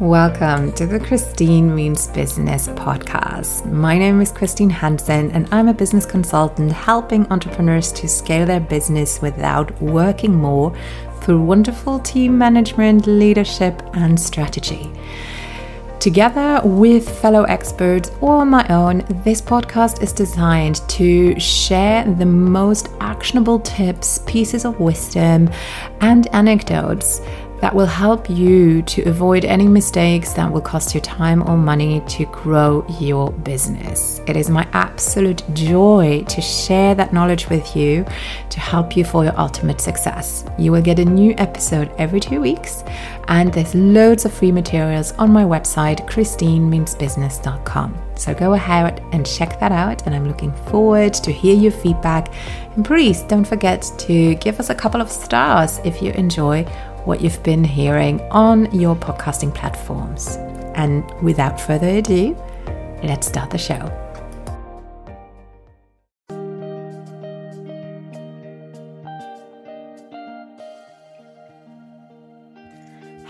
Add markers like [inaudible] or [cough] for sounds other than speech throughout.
Welcome to the Christine Means Business podcast. My name is Christine Hansen, and I'm a business consultant helping entrepreneurs to scale their business without working more through wonderful team management, leadership, and strategy. Together with fellow experts or my own, this podcast is designed to share the most actionable tips, pieces of wisdom, and anecdotes that will help you to avoid any mistakes that will cost you time or money to grow your business. It is my absolute joy to share that knowledge with you to help you for your ultimate success. You will get a new episode every two weeks, and there's loads of free materials on my website, christinemeansbusiness.com. So go ahead and check that out, and I'm looking forward to hear your feedback. And please don't forget to give us a couple of stars if you enjoy what you've been hearing on your podcasting platforms. And without further ado, let's start the show.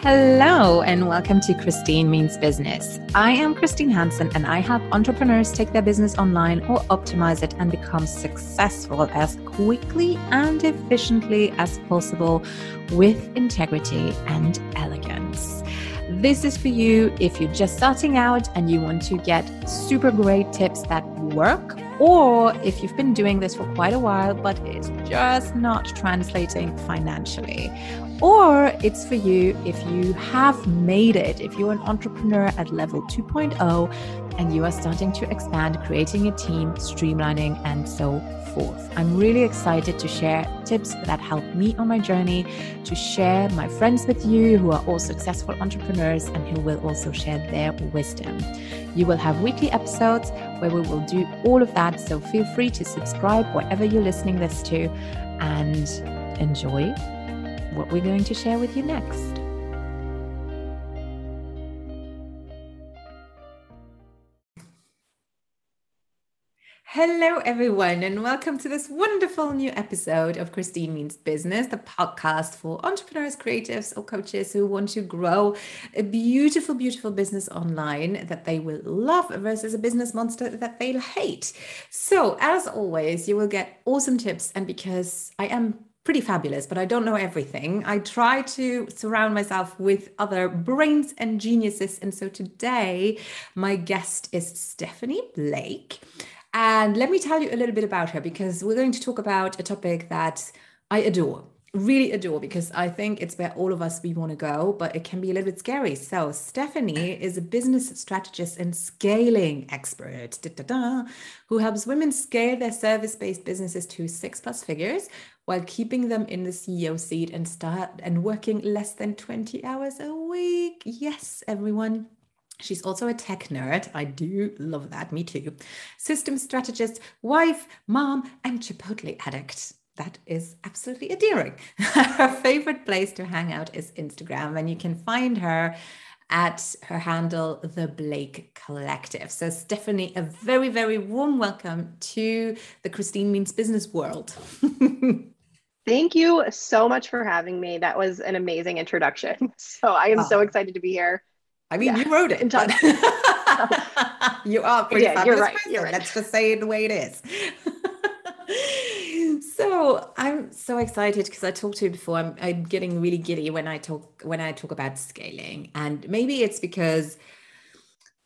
Hello, and welcome to Christine Means Business. I am Christine Hansen, and I help entrepreneurs take their business online or optimize it and become successful as quickly and efficiently as possible with integrity and elegance. This is for you if you're just starting out and you want to get super great tips that work, or if you've been doing this for quite a while but it's just not translating financially, or it's for you if you have made it, if you're an entrepreneur at level 2.0 and you are starting to expand, creating a team, streamlining, and so forth. I'm really excited to share tips that help me on my journey, to share my friends with you who are all successful entrepreneurs and who will also share their wisdom. You will have weekly episodes where we will do all of that. So feel free to subscribe wherever you're listening this to and enjoy what we're going to share with you next. Hello, everyone, and welcome to this wonderful new episode of Christine Means Business, the podcast for entrepreneurs, creatives, or coaches who want to grow a beautiful, beautiful business online that they will love versus a business monster that they'll hate. So, as always, you will get awesome tips. And because I am pretty fabulous, but I don't know everything. I try to surround myself with other brains and geniuses. And so today, my guest is Stephanie Blake. And let me tell you a little bit about her because we're going to talk about a topic that I adore really adore because I think it's where all of us we want to go, but it can be a little bit scary. So Stephanie is a business strategist and scaling expert da, da, da, who helps women scale their service-based businesses to six plus figures while keeping them in the CEO seat and start and working less than 20 hours a week. Yes, everyone. She's also a tech nerd. I do love that. Me too. System strategist, wife, mom, and Chipotle addict. That is absolutely endearing. [laughs] her favorite place to hang out is Instagram, and you can find her at her handle, The Blake Collective. So, Stephanie, a very, very warm welcome to the Christine Means Business world. [laughs] Thank you so much for having me. That was an amazing introduction. [laughs] So I am oh. so ah. excited to be here. I mean, yeah. you wrote it. [laughs] you oh, are pretty yeah, you're right, you're right. Let's just say it the way it is. [laughs] so I'm so excited because I talked to you before. I'm, I'm getting really giddy when I talk when I talk about scaling, and maybe it's because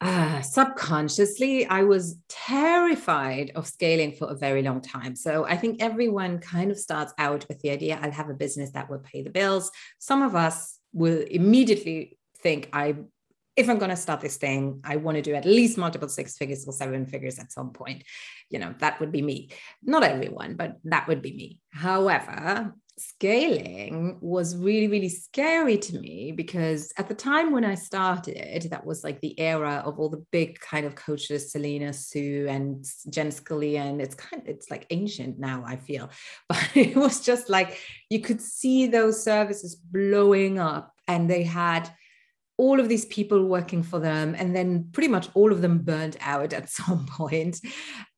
uh, subconsciously, I was terrified of scaling for a very long time. So I think everyone kind of starts out with the idea I'll have a business that will pay the bills. Some of us will immediately think I if I'm going to start this thing, I want to do at least multiple six figures or seven figures at some point. You know, that would be me. Not everyone, but that would be me. However, scaling was really, really scary to me because at the time when I started, that was like the era of all the big kind of coaches, Selena Soo and Jen Scalia. And it's kind of, it's like ancient now, I feel. [laughs] But it was just like you could see those services blowing up and they had all of these people working for them and then pretty much all of them burned out at [laughs] some point.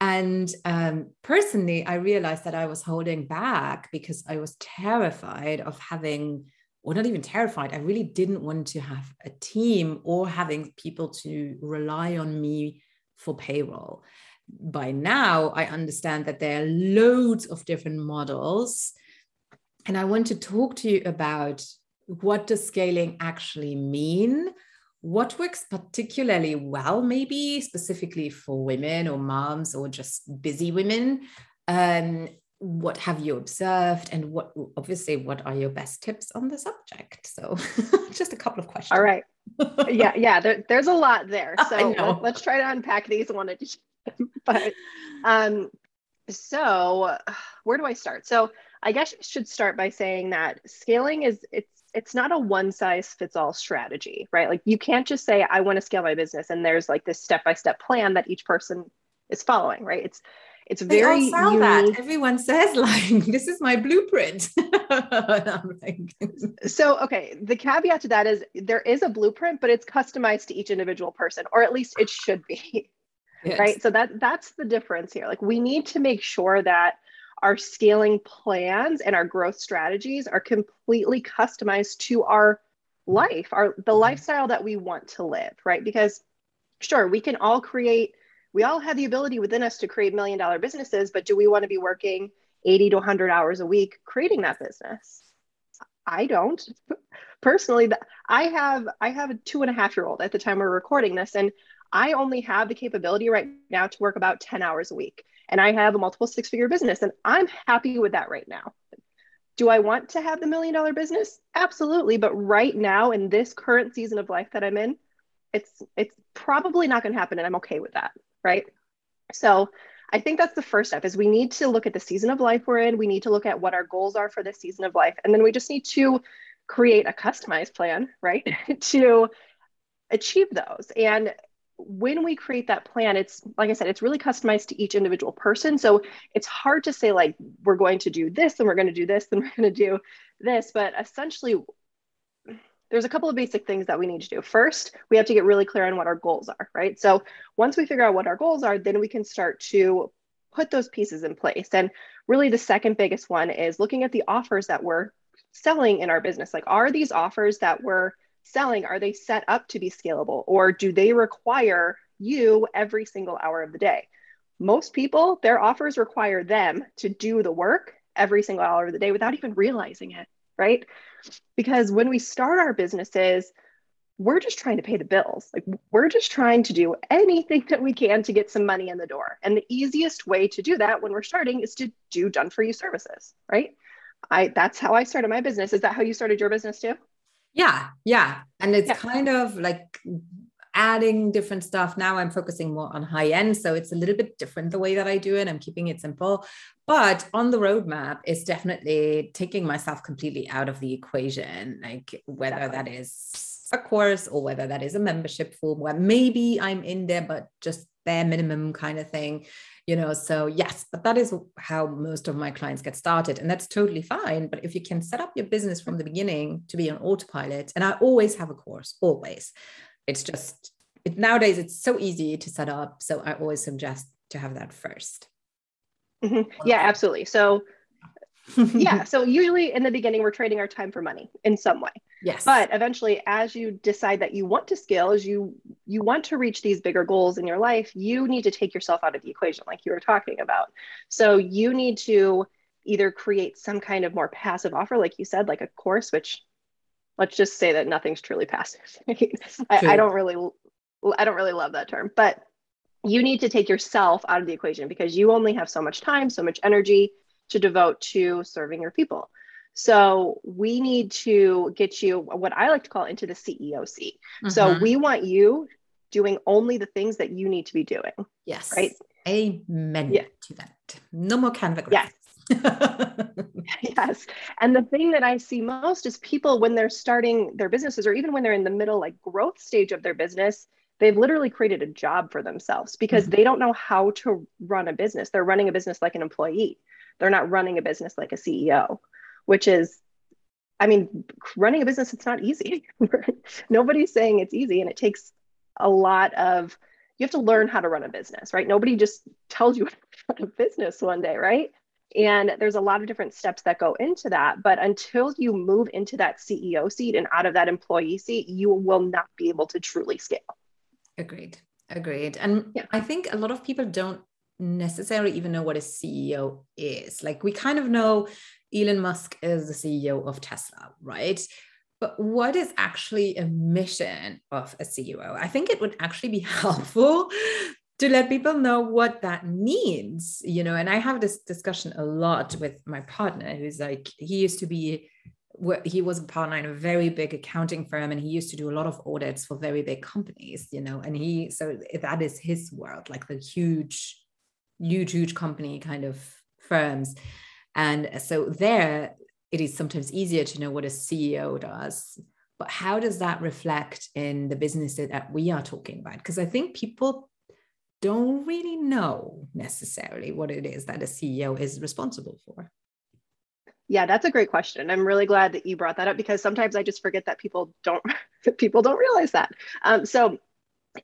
and um, personally i realized that i was holding back because i was terrified of having or not even terrified. I really didn't want to have a team or having people to rely on me for payroll. By now, I understand that there are loads of different models. And I want to talk to you about what does scaling actually mean? What works particularly well, maybe specifically for women or moms or just busy women? Um, what have you observed and what obviously what are your best tips on the subject? So [laughs] just a couple of questions. All right. Yeah [laughs] yeah there, there's a lot there. So let, us try to unpack these one at a time. [laughs] But um so where do i start? So i guess i should start by saying that scaling is it's it's not a one size fits all strategy right like you can't just say i want to scale my business and there's like this step by step plan that each person is following right it's it's very they all unique. that. Everyone says [laughs] like this is my blueprint. [laughs] [laughs] so okay, the caveat to that is there is a blueprint, but it's customized to each individual person, or at least it should be. Yes. Right. So that that's the difference here. Like we need to make sure that our scaling plans and our growth strategies are completely customized to our life, our the mm-hmm. lifestyle that we want to live, right? Because sure, we can all create we all have the ability within us to create million dollar businesses, but do we want to be working 80 to 100 hours a week creating that business? I don't [laughs] personally. I have I have a two and a half year old at the time we're recording this, and I only have the capability right now to work about 10 hours a week. And I have a multiple six figure business, and I'm happy with that right now. Do I want to have the million dollar business? Absolutely. But right now, in this current season of life that I'm in, it's it's probably not going to happen, and I'm okay with that right? So I think that's the first step is we need to look at the season of life we're in. We need to look at what our goals are for this season of life. And then we just need to create a customized plan, right? [laughs] to achieve those. And when we create that plan, it's like I said, it's really customized to each individual person. So it's hard to say, like, we're going to do this and we're going to do this [laughs] and we're going to do this. But essentially, there's a couple of basic things that we need to do. First, we have to get really clear on what our goals are, right? So once we figure out what our goals are, then we can start to put those pieces in place. And really, the second biggest one is looking at the offers that we're selling in our business. Like, are these offers that we're selling, are they set up to be scalable or do they require you every single hour of the day? Most people, their offers require them to do the work every single hour of the day without even realizing it, right? because when we start our businesses we're just trying to pay the bills. Like we're just trying to do anything that we can to get some money in the door. And the easiest way to do that when we're starting is to do done for you services right? I that's how i started my business. Is that how you started your business too yeah yeah and it's yeah. kind of like adding different stuff. Now I'm focusing more on high end. So it's a little bit different the way that I do it. I'm keeping it simple. But on the roadmap is definitely taking myself completely out of the equation, like whether that is a course or whether that is a membership form where maybe I'm in there, but just bare minimum kind of thing you know so yes but that is how most of my clients get started and that's totally fine but if you can set up your business from the beginning to be on autopilot and i always have a course always it's just it, nowadays it's so easy to set up so i always suggest to have that 1st mm-hmm. yeah absolutely. So yeah [laughs] so usually in the beginning we're trading our time for money in some way yes but eventually as you decide that you want to scale as you you want to reach these bigger goals in your life you need to take yourself out of the equation like you were talking about so you need to either create some kind of more passive offer like you said like a course which let's just say that nothing's truly passive. [laughs] I, I, don't really, I don't really love that term, but you need to take yourself out of the equation because you only have so much time, so much energy to devote to serving your people. So we need to get you what I like to call into the CEO seat. Mm-hmm. So we want you doing only the things that you need to be doing. Yes. Right. Amen yeah. to that. No more Canva. Yes. yes. And the thing that I see most is people when they're starting their businesses or even when they're in the middle like growth stage of their business, they've literally created a job for themselves because mm-hmm. they don't know how to run a business. They're running a business like an employee. They're not running a business like a CEO, which is I mean, running a business it's not easy. [laughs] Nobody's saying it's easy and it takes a lot of you have to learn how to run a business, right? Nobody just tells you [laughs] how to run a business one day, right? And there's a lot of different steps that go into that. But until you move into that CEO seat and out of that employee seat, you will not be able to truly scale. Agreed. Agreed. And yeah. I think a lot of people don't necessarily even know what a CEO is. Like we kind of know Elon Musk is the CEO of Tesla, right? But what is actually a mission of a CEO? I think it would actually be [laughs] helpful to let people know what that means, you know. And I have this discussion a lot with my partner, who's like, he used to be he was a partner in a very big accounting firm and he used to do a lot of audits for very big companies you know and he so that is his world like the huge huge huge company kind of firms and so there it is sometimes easier to know what a ceo does but how does that reflect in the business that we are talking about because i think people don't really know necessarily what it is that a ceo is responsible for yeah, that's a great question. I'm really glad that you brought that up because sometimes I just forget that people don't [laughs] people don't realize that. Um, so,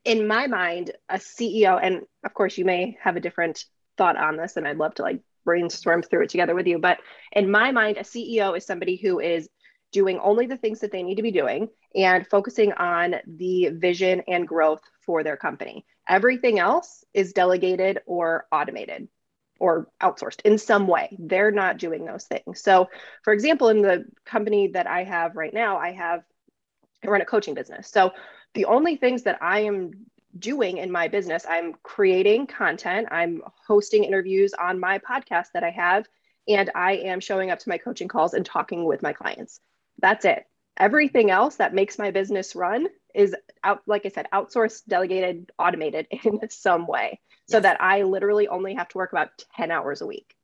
in my mind, a CEO, and of course, you may have a different thought on this, and I'd love to like brainstorm through it together with you. But in my mind, a CEO is somebody who is doing only the things that they need to be doing and focusing on the vision and growth for their company. Everything else is delegated or automated or outsourced in some way. They're not doing those things. So, for example, in the company that I have right now, I have I run a coaching business. So, the only things that I am doing in my business, I'm creating content, I'm hosting interviews on my podcast that I have, and I am showing up to my coaching calls and talking with my clients. That's it. Everything else that makes my business run is out, like I said, outsourced, delegated, automated [laughs] in some way so yes. that I literally only have to work about 10 hours a week.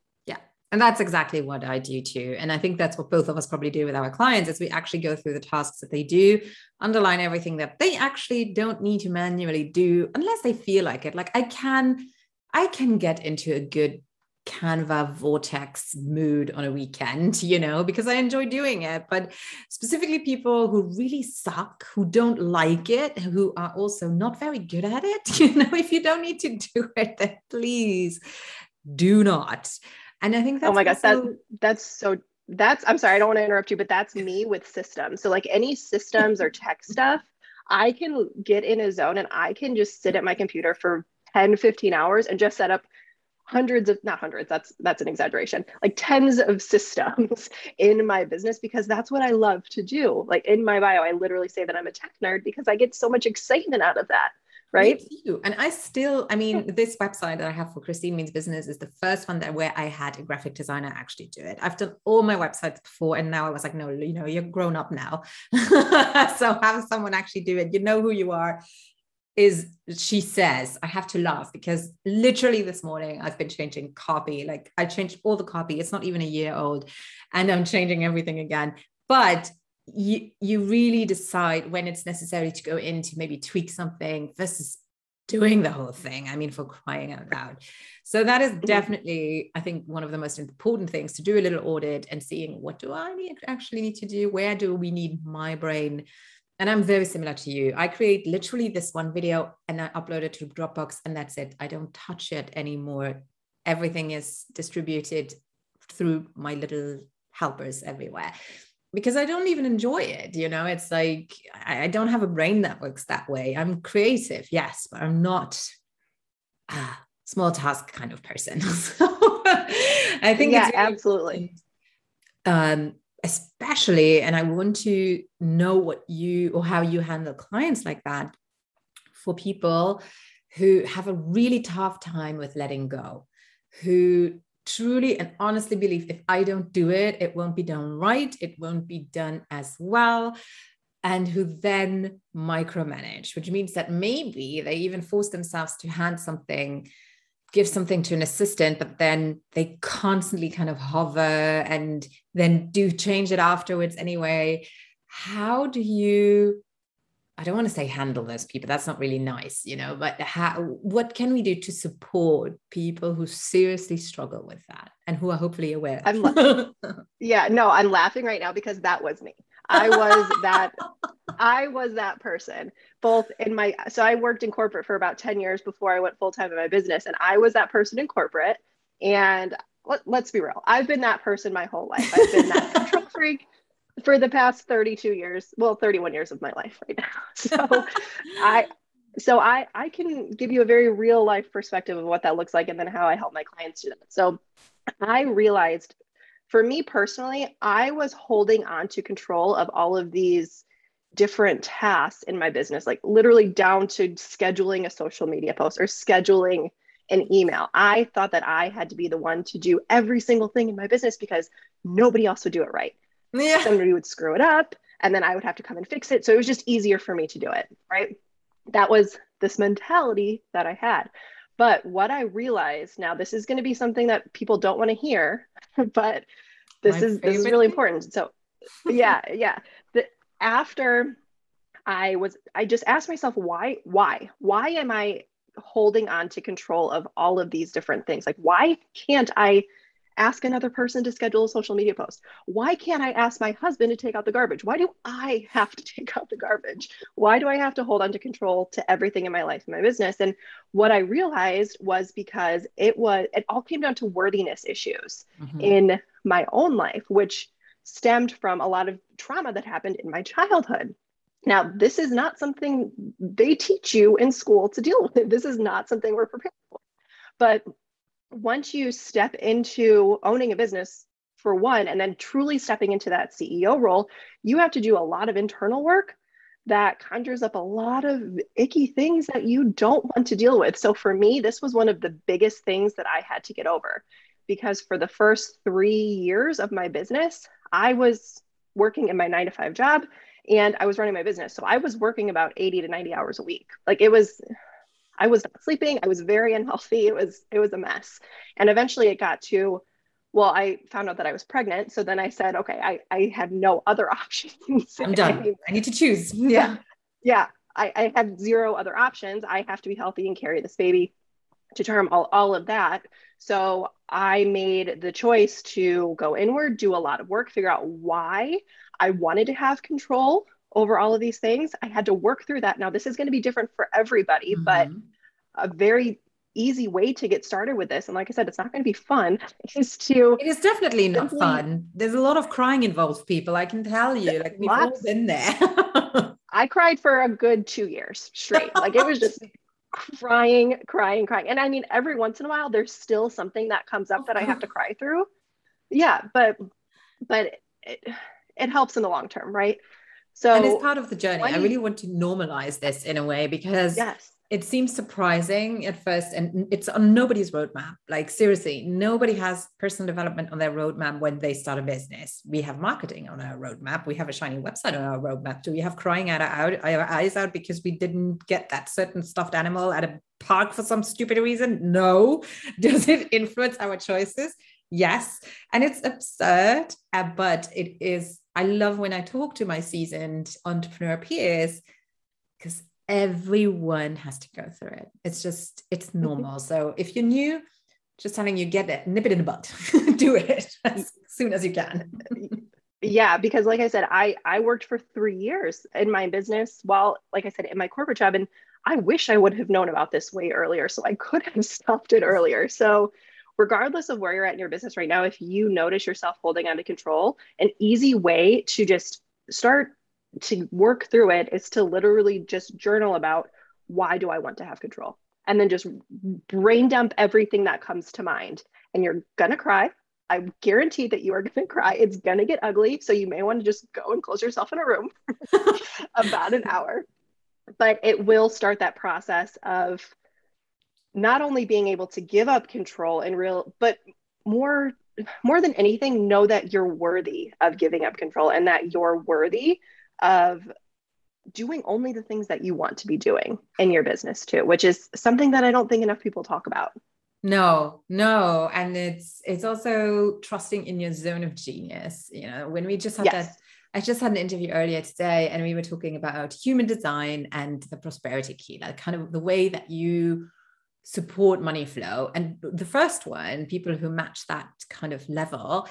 And that's exactly what I do too. And I think that's what both of us probably do with our clients is we actually go through the tasks that they do, underline everything that they actually don't need to manually do unless they feel like it. Like I can I can get into a good Canva vortex mood on a weekend, [laughs] you know, because I enjoy doing it. But specifically, people who really suck, who don't like it, who are also not very good at it, [laughs] you know, if you don't need to do it, then please do not. And I think oh that's oh my gosh, that that's so that's I'm sorry, I don't want to interrupt you, but that's me with systems. So like any systems or tech [laughs] stuff, I can get in a zone and I can just sit at my computer for 10, 15 hours and just set up hundreds of not hundreds that's that's an exaggeration like tens of systems [laughs] in my business because that's what i love to do like in my bio i literally say that i'm a tech nerd because i get so much excitement out of that right? and i still i mean this website that i have for christine means business is the first one that where i had a graphic designer actually do it. I've done all my websites before and now i was like no you know you're grown up now. [laughs] So have someone actually do it you know who you are is she says i have to laugh because literally this morning i've been changing copy like i changed all the copy it's not even a year old and i'm changing everything again. But you you really decide when it's necessary to go in to maybe tweak something versus doing the whole thing i mean for crying out loud so that is mm-hmm. definitely i think one of the most important things to do a little audit and seeing what do i need actually need to do where do we need my brain and I'm very similar to you. I create literally this one video and I upload it to Dropbox and that's it. I don't touch it anymore. Everything is distributed through my little helpers everywhere because I don't even enjoy it. You know, it's like I, don't have a brain that works that way. I'm creative, yes, but I'm not a small task kind of person. [laughs] so I think yeah, absolutely. Um, especially and i want to know what you or how you handle clients like that for people who have a really tough time with letting go who truly and honestly believe if i don't do it it won't be done right it won't be done as well and who then micromanage which means that maybe they even force themselves to hand something give something to an assistant, but then they constantly kind of hover and then do change it afterwards anyway. How do you? I don't want to say handle those people. That's not really nice, you know. But how? What can we do to support people who seriously struggle with that and who are hopefully aware? I'm, [laughs] yeah, no, I'm laughing right now because that was me. I was that I was that person both in my so I worked in corporate for about 10 years before I went full time in my business and I was that person in corporate and let, us be real. I've been that person my whole life. I've been that control [laughs] freak for the past 32 years, well, 31 years of my life right now. [laughs] So I so I I can give you a very real life perspective of what that looks like and then how I help my clients do that. So I realized for me personally, I was holding on to control of all of these different tasks in my business, like literally down to scheduling a social media post or scheduling an email. I thought that I had to be the one to do every single thing in my business because nobody else would do it right. Yeah. Somebody would screw it up and then I would have to come and fix it. So it was just easier for me to do it. Right. That was this mentality that I had. But what I realized now, this is going to be something that people don't want to hear, [laughs] but this My is this is really important. So yeah, yeah. The, after I was I just asked myself why why why am I holding on to control of all of these different things? Like why can't I ask another person to schedule a social media post? Why can't I ask my husband to take out the garbage? Why do I [laughs] have to take out the garbage? Why do I have to hold on to control to everything in my life and my business? And what I realized was because it was, it all came down to worthiness issues mm-hmm. in my own life, which stemmed from a lot of trauma that happened in my childhood. Now, this is not something they teach you in school to deal [laughs] with. This is not something we're prepared for. But once you step into owning a business for one, and then truly stepping into that CEO role, you have to do a lot of internal work that conjures up a lot of icky things that you don't want to deal with. So for me, this was one of the biggest things that I had to get over because for the first three years of my business, I was working in my nine to five job and I was running my business. So I was working about 80 to 90 hours a week. Like it was I was not sleeping. I was very [laughs] unhealthy. It was it was a mess. And eventually it got to, well, I found out that I was pregnant. So then I said, okay, I, I have no other [laughs] options. I'm done. [laughs] I need to choose. Yeah. Yeah. I, I have zero other options. I have to be healthy and carry this baby to term, all, all of that. So I made the choice to go inward, do a lot of work, figure out why I wanted to have control over all of these things. I had to work through that. Now, this is going to be different for everybody, mm-hmm. but a very easy way to get started with this and like i said it's not going to be fun [laughs] is to it is definitely not simply, fun there's a lot of crying involved people i can tell you like we've all been there [laughs] i cried for a good two years straight like it was just crying crying crying and i mean every once in a while there's still something that comes up that i have to cry through yeah but but it, it helps in the long term right so and it's part of the journey. I really want to normalize this in a way because yes. it seems surprising at first, and it's on nobody's roadmap. Like seriously, nobody has personal development on their roadmap when they start a business. We have marketing on our roadmap. We have a shiny website on our roadmap. Do we have crying our, out, our eyes out because we didn't get that certain stuffed animal at a park for some stupid reason? No. [laughs] Does it influence our choices? Yes. And it's absurd, uh, but it is I love when I talk to my seasoned entrepreneur peers because everyone has to go through it. It's just, it's mm-hmm. normal. so if you're new, just telling you, get it, nip it in the butt, [laughs] do it as soon as you can. yeah, because like I said, I I worked for three years in my business while, like I said, in my corporate job, and I wish I would have known about this way earlier, so I could have [laughs] stopped it earlier. So regardless of where you're at in your business right now, if you notice yourself holding on to control, an easy way to just start to work through it is to literally just journal about why do I want to have control? And then just brain dump everything that comes to mind. And you're going to cry. I guarantee that you are going [laughs] to cry. It's going to get ugly. So you may want to just go and close yourself in a room [laughs] about an [laughs] hour. But it will start that process of not only being able to give up control and real but more more than anything know that you're worthy of giving up control and that you're worthy of doing only the things that you want to be doing in your business too which is something that i don't think enough people talk about. No no. And it's it's also trusting in your zone of genius. You know when we just had yes. that I just had an interview earlier today and we were talking about human design and the prosperity key, like kind of the way that you support money flow. And the first one, people who match that kind of level,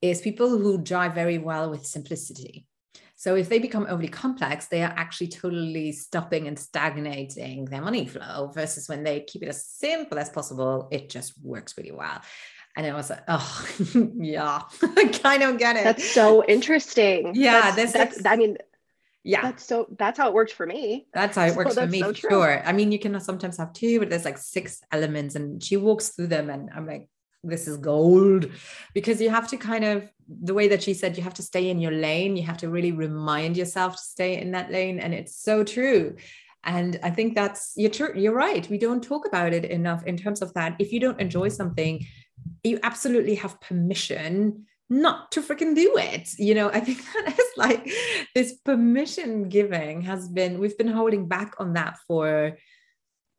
is people who drive very well with simplicity. So if they become overly complex, they are actually totally stopping and stagnating their money flow versus when they keep it as simple as possible, it just works really well. And I was like, oh, [laughs] yeah, [laughs] I kind of get it. That's so interesting. Yeah, that's, that's I mean, yeah, that's so that's how it works for me. That's how it [laughs] works so for me, so for sure. I mean, you can sometimes have two, but there's like six elements, and she walks through them, and I'm like, this is gold. Because you have to kind of the way that she said you have to stay in your lane. You have to really remind yourself to stay in that lane and it's so true. And i think that's you're true you're right. We don't talk about it enough in terms of that. If you don't enjoy something you absolutely have permission not to freaking do it you know i think [laughs] that is like this permission giving has been we've been holding back on that for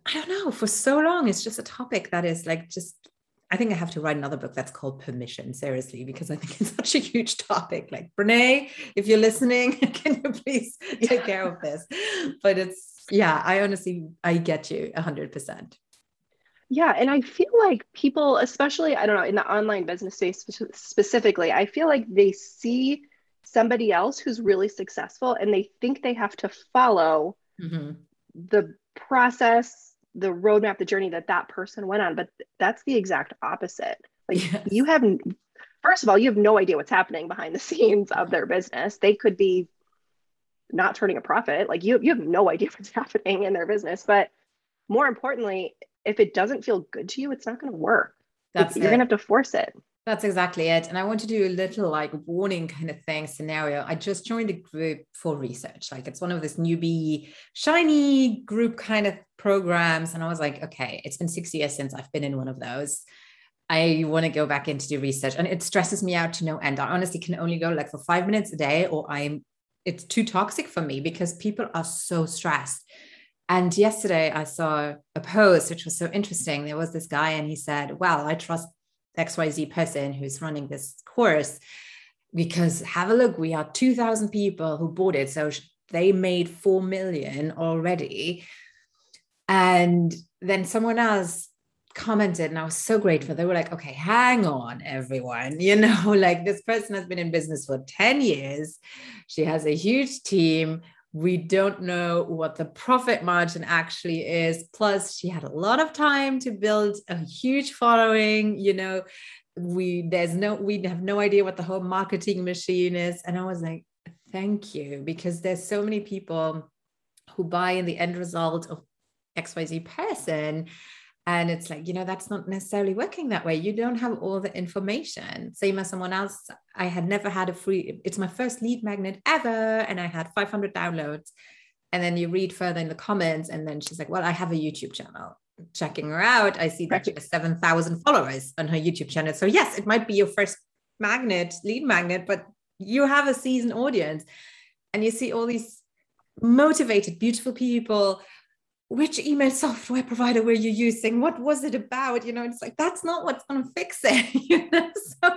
i don't know for so long it's just a topic that is like just I think I have to write another book that's called Permission, seriously, because I think it's [laughs] such a huge topic. Like, Brene, if you're listening, [laughs] can you please take care of this? But it's, yeah, I honestly, I get you 100%. Yeah. And I feel like people, especially, I don't know, in the online business space specifically, I feel like they see somebody else who's really successful and they think they have to follow mm-hmm. the process the roadmap, the journey that that person went on. But that's the exact opposite. Like yes. you have, first of all, you have no idea what's happening behind the [laughs] scenes of their business. They could be not turning a profit. Like you, you have no idea [laughs] what's happening in their business. But more importantly, if it doesn't feel good to you, it's not going to work. That's you're going to have to force it. That's exactly it. And I want to do a little like warning kind of thing scenario. I just joined a group for research. Like it's one of this newbie, shiny group kind of programs. And I was like, okay, it's been six years since I've been in one of those. I want to go back into the research. And it stresses me out to no end. I honestly can only go like for five minutes a day, or I'm it's too toxic for me because people are so stressed. And yesterday I saw a post which was so interesting. There was this guy and he said, Well, I trust XYZ person who's running this course because have a look, we are 2,000 people who bought it. So they made 4 million already. And then someone else commented, and I was so grateful. They were like, okay, hang on, everyone. [laughs] You know, like this person has been in business for 10 years. She has a huge team we don't know what the profit margin actually is. Plus she had a lot of time to build a huge following you know. We there's no we have no idea what the whole marketing machine is. And i was like thank you because there's so many people who buy in the end result of xyz person and it's like you know that's not necessarily working that way. You don't have all the information. Same as someone else. I had never had a free it's my first lead magnet ever and i had 500 downloads. And then you read further in the comments and then she's like well i have a youtube channel. Checking her out i see that she has 7000 followers on her youtube channel. So yes it might be your first magnet lead magnet but you have a seasoned audience. And you see all these motivated beautiful people which email software provider were you using? What was it about? You know it's like that's not what's going to fix it [laughs] you know? So,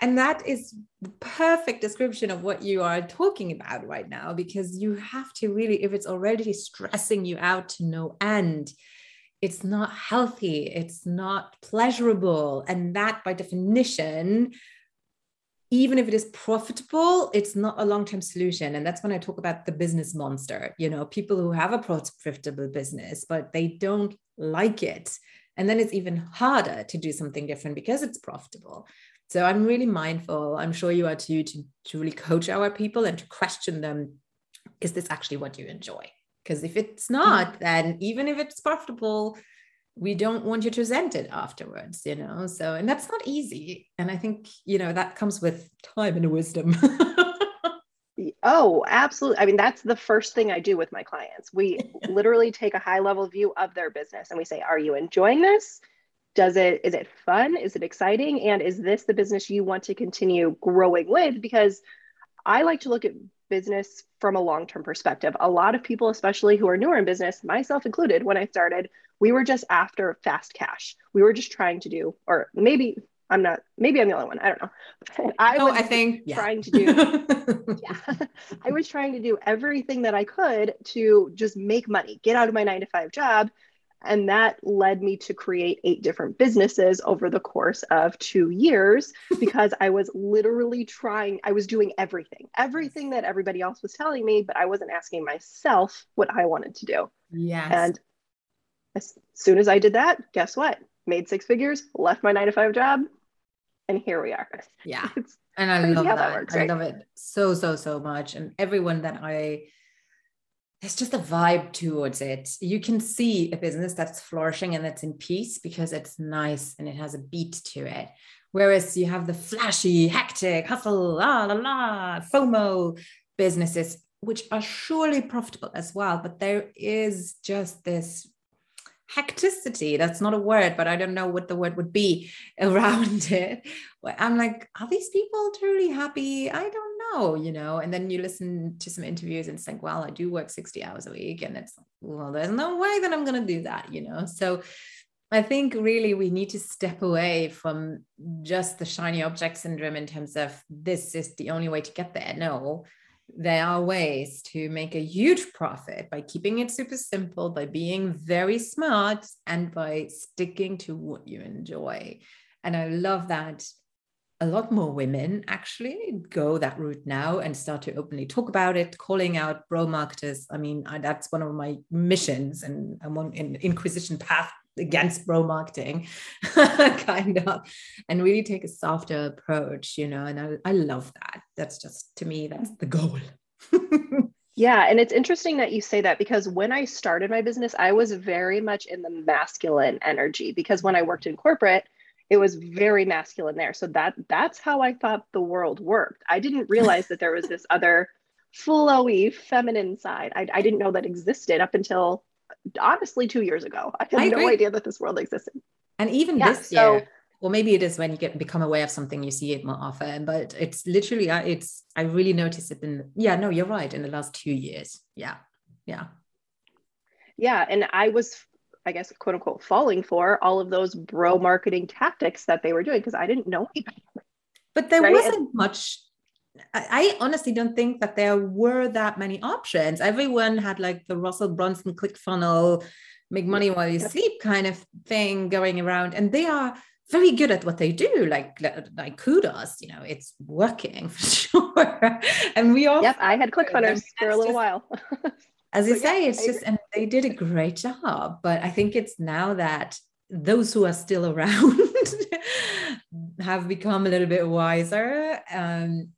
and that is the perfect description of what you are talking about right now because you have to really if it's already stressing you out to no end it's not healthy it's not pleasurable. And that by definition even if it is profitable, it's not a long term solution. And that's when I talk about the business monster, you know, people who have a profitable business, but they don't like it. And then it's even harder to do something different because it's profitable. So I'm really mindful, I'm sure you are too, to, to really coach our people and to question them is this actually what you enjoy? Because if it's not, mm-hmm. then even if it's profitable, we don't want you to resent it afterwards, you know? So, and that's not easy. And I think, you know, that comes with time and wisdom. [laughs] oh, absolutely. I mean, that's the first thing I do with my clients. We [laughs] literally take a high level view of their business and we say, are you enjoying this? Does it, is it fun? Is it exciting? And is this the business you want to continue growing with? Because I like to look at business from a long term perspective. A lot of people, especially who are newer in business, myself included, when I started, we were just after fast cash. We were just trying to do, or maybe I'm not, maybe I'm the only one. I don't know. [laughs] I oh, was I think trying yeah. to do, [laughs] yeah, [laughs] I was trying to do everything that I could to just make money, get out of my nine to five job and that led me to create eight different businesses over the course of two years because I was literally trying, I was doing everything, everything that everybody else was telling me, but I wasn't asking myself what I wanted to do. Yes. And as soon as I did that, guess what? made six figures, left my nine to five job, and here we are. Yeah. [laughs] It's and I love that. that works, right? I love it so, so, so much. And everyone that I there's just a vibe towards it. You can see a business that's flourishing and that's in peace because it's nice and it has a beat to it. Whereas you have the flashy, hectic, hustle, la la la, FOMO businesses, which are surely profitable as well. But there is just this hecticity that's not a word but i don't know what the word would be [laughs] around it. I'm like are these people truly happy? I don't know you know? And then you listen to some interviews and think well i do work 60 hours a week and it's well there's no way that i'm going to do that you know? So i think really we need to step away from just the shiny object syndrome in terms of this is the only way to get there. No there are ways to make a huge profit by keeping it super simple, by being very smart, and by sticking to what you enjoy. And I love that a lot more women actually go that route now and start to openly talk about it, calling out bro marketers. I mean, I, that's one of my missions, and I'm on an inquisition path against bro marketing [laughs] kind of and really take a softer approach you know and I, I love that. That's just to me that's the goal. [laughs] Yeah and it's interesting that you say that because when i started my business i was very much in the masculine energy because when i worked in corporate it was very masculine there. So that that's how i thought the world worked. I didn't realize that there was this other flowy feminine side. I, I didn't know that existed up until honestly two years ago. I had I no idea that this world existed. And even yeah, this so, year, well, maybe it is when you get become aware of something, you see it more often. But it's literally, I it's I really noticed it in. Yeah, no, you're right. In the last two years, yeah, yeah, yeah. And I was, I guess, quote unquote, falling for all of those bro marketing tactics that they were doing because I didn't know anybody. But there right? wasn't much I honestly don't think that there were that many options. Everyone had like the Russell Brunson click funnel, make money while you sleep kind of thing going around. And they are very good at what they do. Like, like kudos, you know, it's working for [laughs] sure. and we all Yep, I had ClickFunnels [laughs] for a little just, while. [laughs] as you say, it's just and they did a great job. But I think it's now that those who are still around have become a little bit wiser. Um,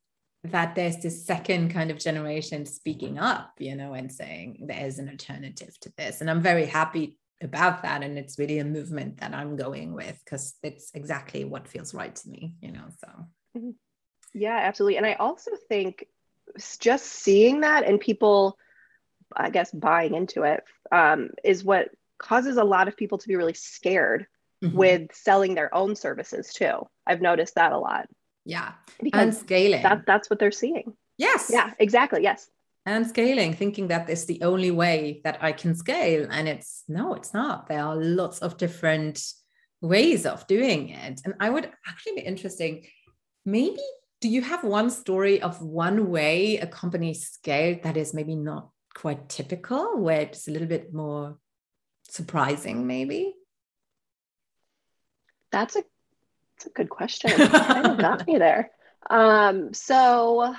that there's this second kind of generation speaking up, you know, and saying there's an alternative to this. And I'm very happy about that. And it's really a movement that I'm going with because it's exactly what feels right to me, you know. So, mm-hmm. yeah, absolutely. And I also think just seeing that and people, I guess, buying into it um, is what causes a lot of people to be really scared mm-hmm. with selling their own services too. I've noticed that a lot. Yeah. Because and scaling. That, that's what they're seeing. Yes. Yeah, exactly. Yes. And scaling, thinking that is the only way that I can scale. And it's no, it's not. There are lots of different ways of doing it. And I would actually be interesting. Maybe do you have one story of one way a company scaled that is maybe not quite typical, where it's a little bit more surprising, maybe? That's a that's a good question. kind of got me there. Um, so,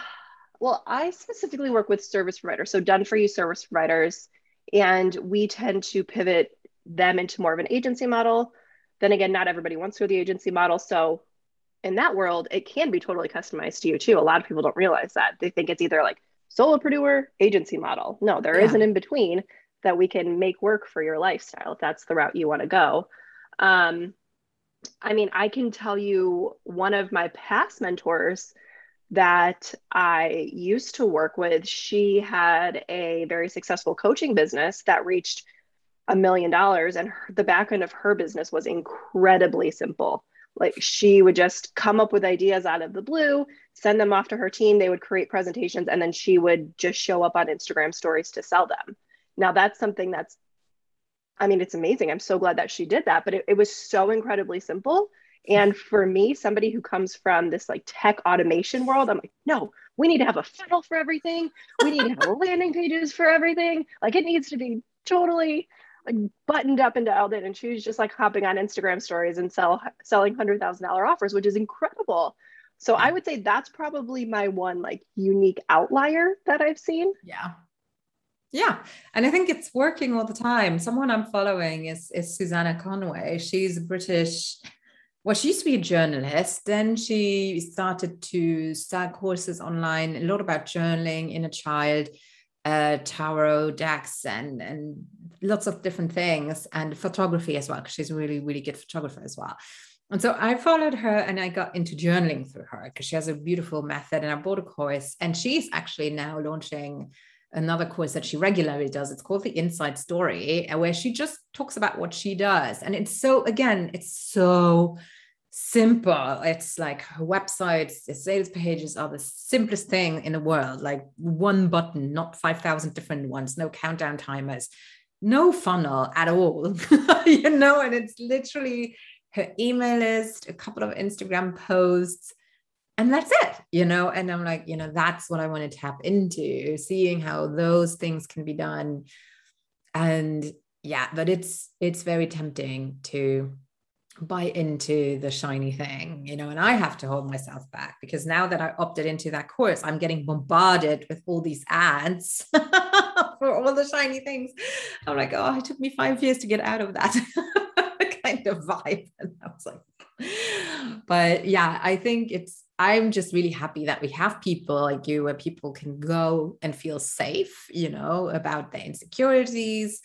well, I specifically work with service providers, so done for you service providers, and we tend to pivot them into more of an agency model. Then again, not everybody wants to go the agency model. So, in that world, it can be totally customized to you too. A lot of people don't realize that. They think it's either like solopreneur, agency model. No, there yeah. is an in between that we can make work for your lifestyle if that's the route you want to go. Um, I mean, I can tell you one of my past mentors that I used to work with, she had a very successful coaching business that reached a million dollars, and her, the back end of her business was incredibly simple. Like she would just come up with ideas out of the blue, send them off to her team, they would create presentations, and then she would just show up on Instagram stories to sell them. Now, that's something that's I mean, it's amazing. I'm so glad that she did that, but it, it was so incredibly simple. And for me, somebody who comes from this like tech automation world, I'm like, no, we need to have a funnel for everything. We need to have [laughs] landing pages for everything. Like it needs to be totally like buttoned up and dialed in. And she was just like hopping on Instagram stories and sell selling hundred thousand dollar offers, which is incredible. So I would say that's probably my one like unique outlier that I've seen. Yeah. Yeah. And I think it's working all the time. Someone I'm following is, is Susannah Conway. She's a British, well, she used to be a journalist. Then she started to start courses online, a lot about journaling, inner child, uh, tarot decks, and, and lots of different things, and photography as well, because she's a really, really good photographer as well. And so I followed her and I got into journaling through her because she has a beautiful method. And I bought a course, and she's actually now launching another course that she regularly does. It's called the Inside Story, uh, where she just talks about what she does. And it's so, again, it's so simple. It's like her websites, the sales pages are the simplest thing in the world, like one button, not 5,000 different ones, no countdown timers, no funnel at all, [laughs] you know, and it's literally her email list, a couple of Instagram posts, and that's it you know and i'm like you know that's what i want to tap into seeing how those things can be done. And yeah but it's it's very tempting to buy into the shiny thing you know and i have to hold myself back because now that i opted into that course i'm getting bombarded with all these ads [laughs] for all the shiny things. I'm like oh it took me five years to get out of that [laughs] kind of vibe. [laughs] And i was like [sighs] but yeah i think it's I'm just really happy that we have people like you where people can go and feel safe, you know, about their insecurities,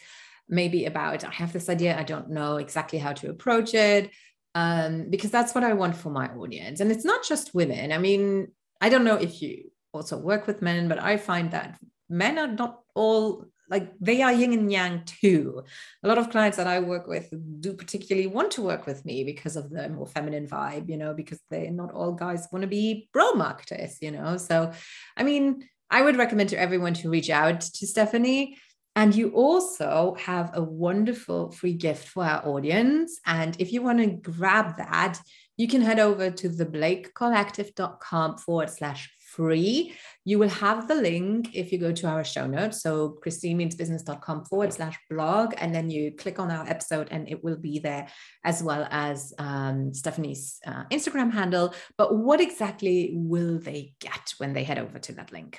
maybe about, I have this idea, I don't know exactly how to approach it. Um, because that's what I want for my audience. And it's not just women. I mean, I don't know if you also work with men, but I find that men are not all like they are yin and yang too. A lot of clients that I work with do particularly want to work with me because of the more feminine vibe, you know, because they not all guys want to be bro marketers, you know. So, I mean, I would recommend to everyone to reach out to Stephanie. And you also have a wonderful free gift for our audience. And if you want to grab that, you can head over to theblakecollective.com forward slash free. You will have the link if you go to our show notes. So christinemeansbusiness.com forward slash blog. And then you click on our episode and it will be there as well as um, Stephanie's uh, Instagram handle. But what exactly will they get when they head over to that link?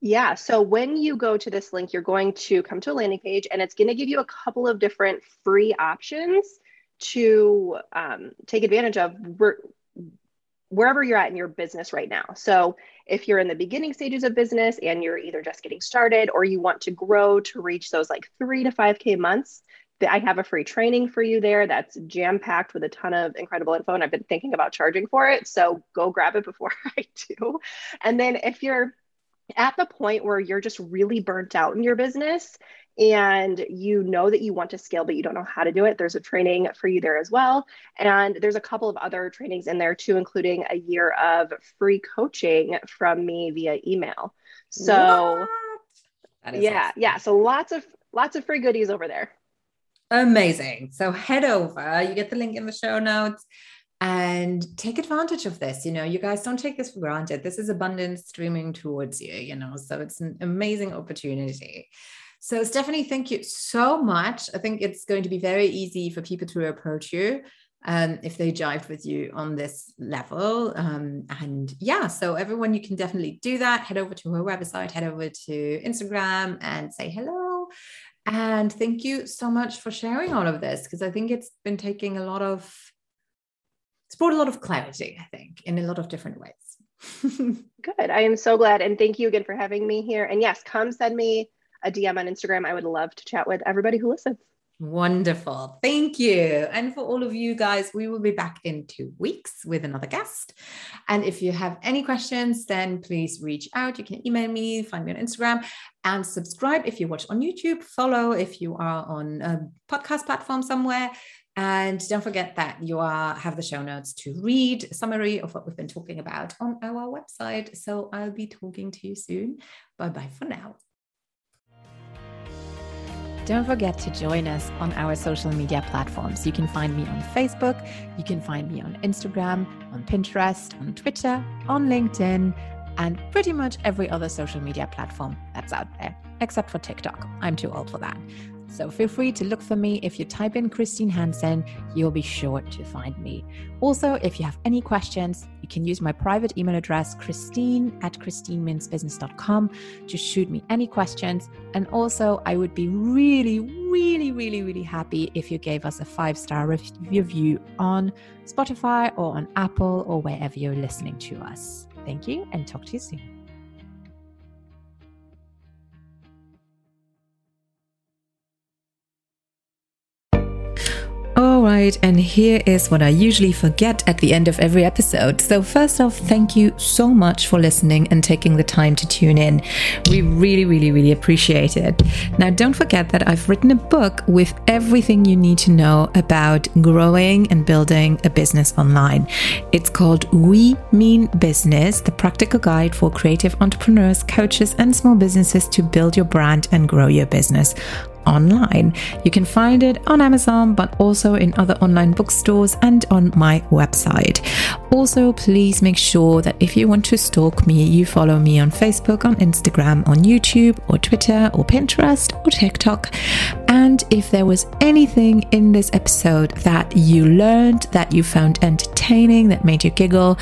Yeah. So when you go to this link, you're going to come to a landing page and it's going to give you a couple of different free options to um, take advantage of wherever you're at in your business right now. So, if you're in the beginning stages of business and you're either just getting started or you want to grow to reach those like three to 5K months, I have a free training for you there that's jam packed with a ton of incredible info. And I've been thinking about charging for it. So, go grab it before [laughs] I do. And then, if you're at the point where you're just really burnt out in your business and you know that you want to scale, but you don't know how to do it, there's a training for you there as well. And there's a couple of other trainings in there too, including a year of free coaching from me via email. So, yeah, awesome. yeah. So lots of lots of free goodies over there. Amazing. So head over. You get the link in the show notes and take advantage of this. You know, you guys don't take this for granted. This is abundance streaming towards you. You know, so it's an amazing opportunity. So, Stephanie, thank you so much. I think it's going to be very easy for people to approach you um, if they jive with you on this level. Um, and yeah, so everyone, you can definitely do that. Head over to her website, head over to Instagram and say hello. And thank you so much for sharing all of this because I think it's been taking a lot of, it's brought a lot of clarity, I think, in a lot of different ways. [laughs] Good. I am so glad. And thank you again for having me here. And yes, come send me a DM on Instagram. I would love to chat with everybody who listens. Wonderful. Thank you. And for all of you guys, we will be back in two weeks with another guest. And if you have any questions, then please reach out. You can email me, find me on Instagram, and subscribe if you watch on YouTube, follow if you are on a podcast platform somewhere. And don't forget that you are have the show notes to read summary of what we've been talking about on our website. So I'll be talking to you soon. Bye bye for now. Don't forget to join us on our social media platforms. You can find me on Facebook, you can find me on Instagram, on Pinterest, on Twitter, on LinkedIn, and pretty much every other social media platform that's out there, except for TikTok. I'm too old for that. So feel free to look for me. If you type in Christine Hansen, you'll be sure to find me. Also, if you have any questions, you can use my private email address, christine at christinemeansbusiness.com, to shoot me any questions. And also, I would be really, really, really, really happy if you gave us a five star review on Spotify or on Apple or wherever you're listening to us. Thank you and talk to you soon. Right, and here is what I usually forget at the end of every episode. So, first off, thank you so much for listening and taking the time to tune in. We really, really, really appreciate it. Now, don't forget that I've written a book with everything you need to know about growing and building a business online. It's called We Mean Business, the practical guide for creative entrepreneurs, coaches, and small businesses to build your brand and grow your business online. You can find it on Amazon, but also in other online bookstores and on my website. Also, please make sure that if you want to stalk me, you follow me on Facebook, on Instagram, on YouTube, or Twitter, or Pinterest, or TikTok. And if there was anything in this episode that you learned, that you found entertaining, that made you giggle,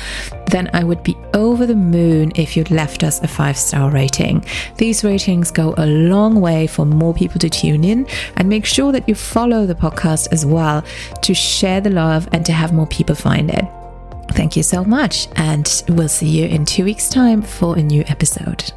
then I would be over the moon if you'd left us a five star rating. These ratings go a long way for more people to tune in and make sure that you follow the podcast as well to share the love and to have more people find it. Thank you so much, and we'll see you in two weeks' time for a new episode.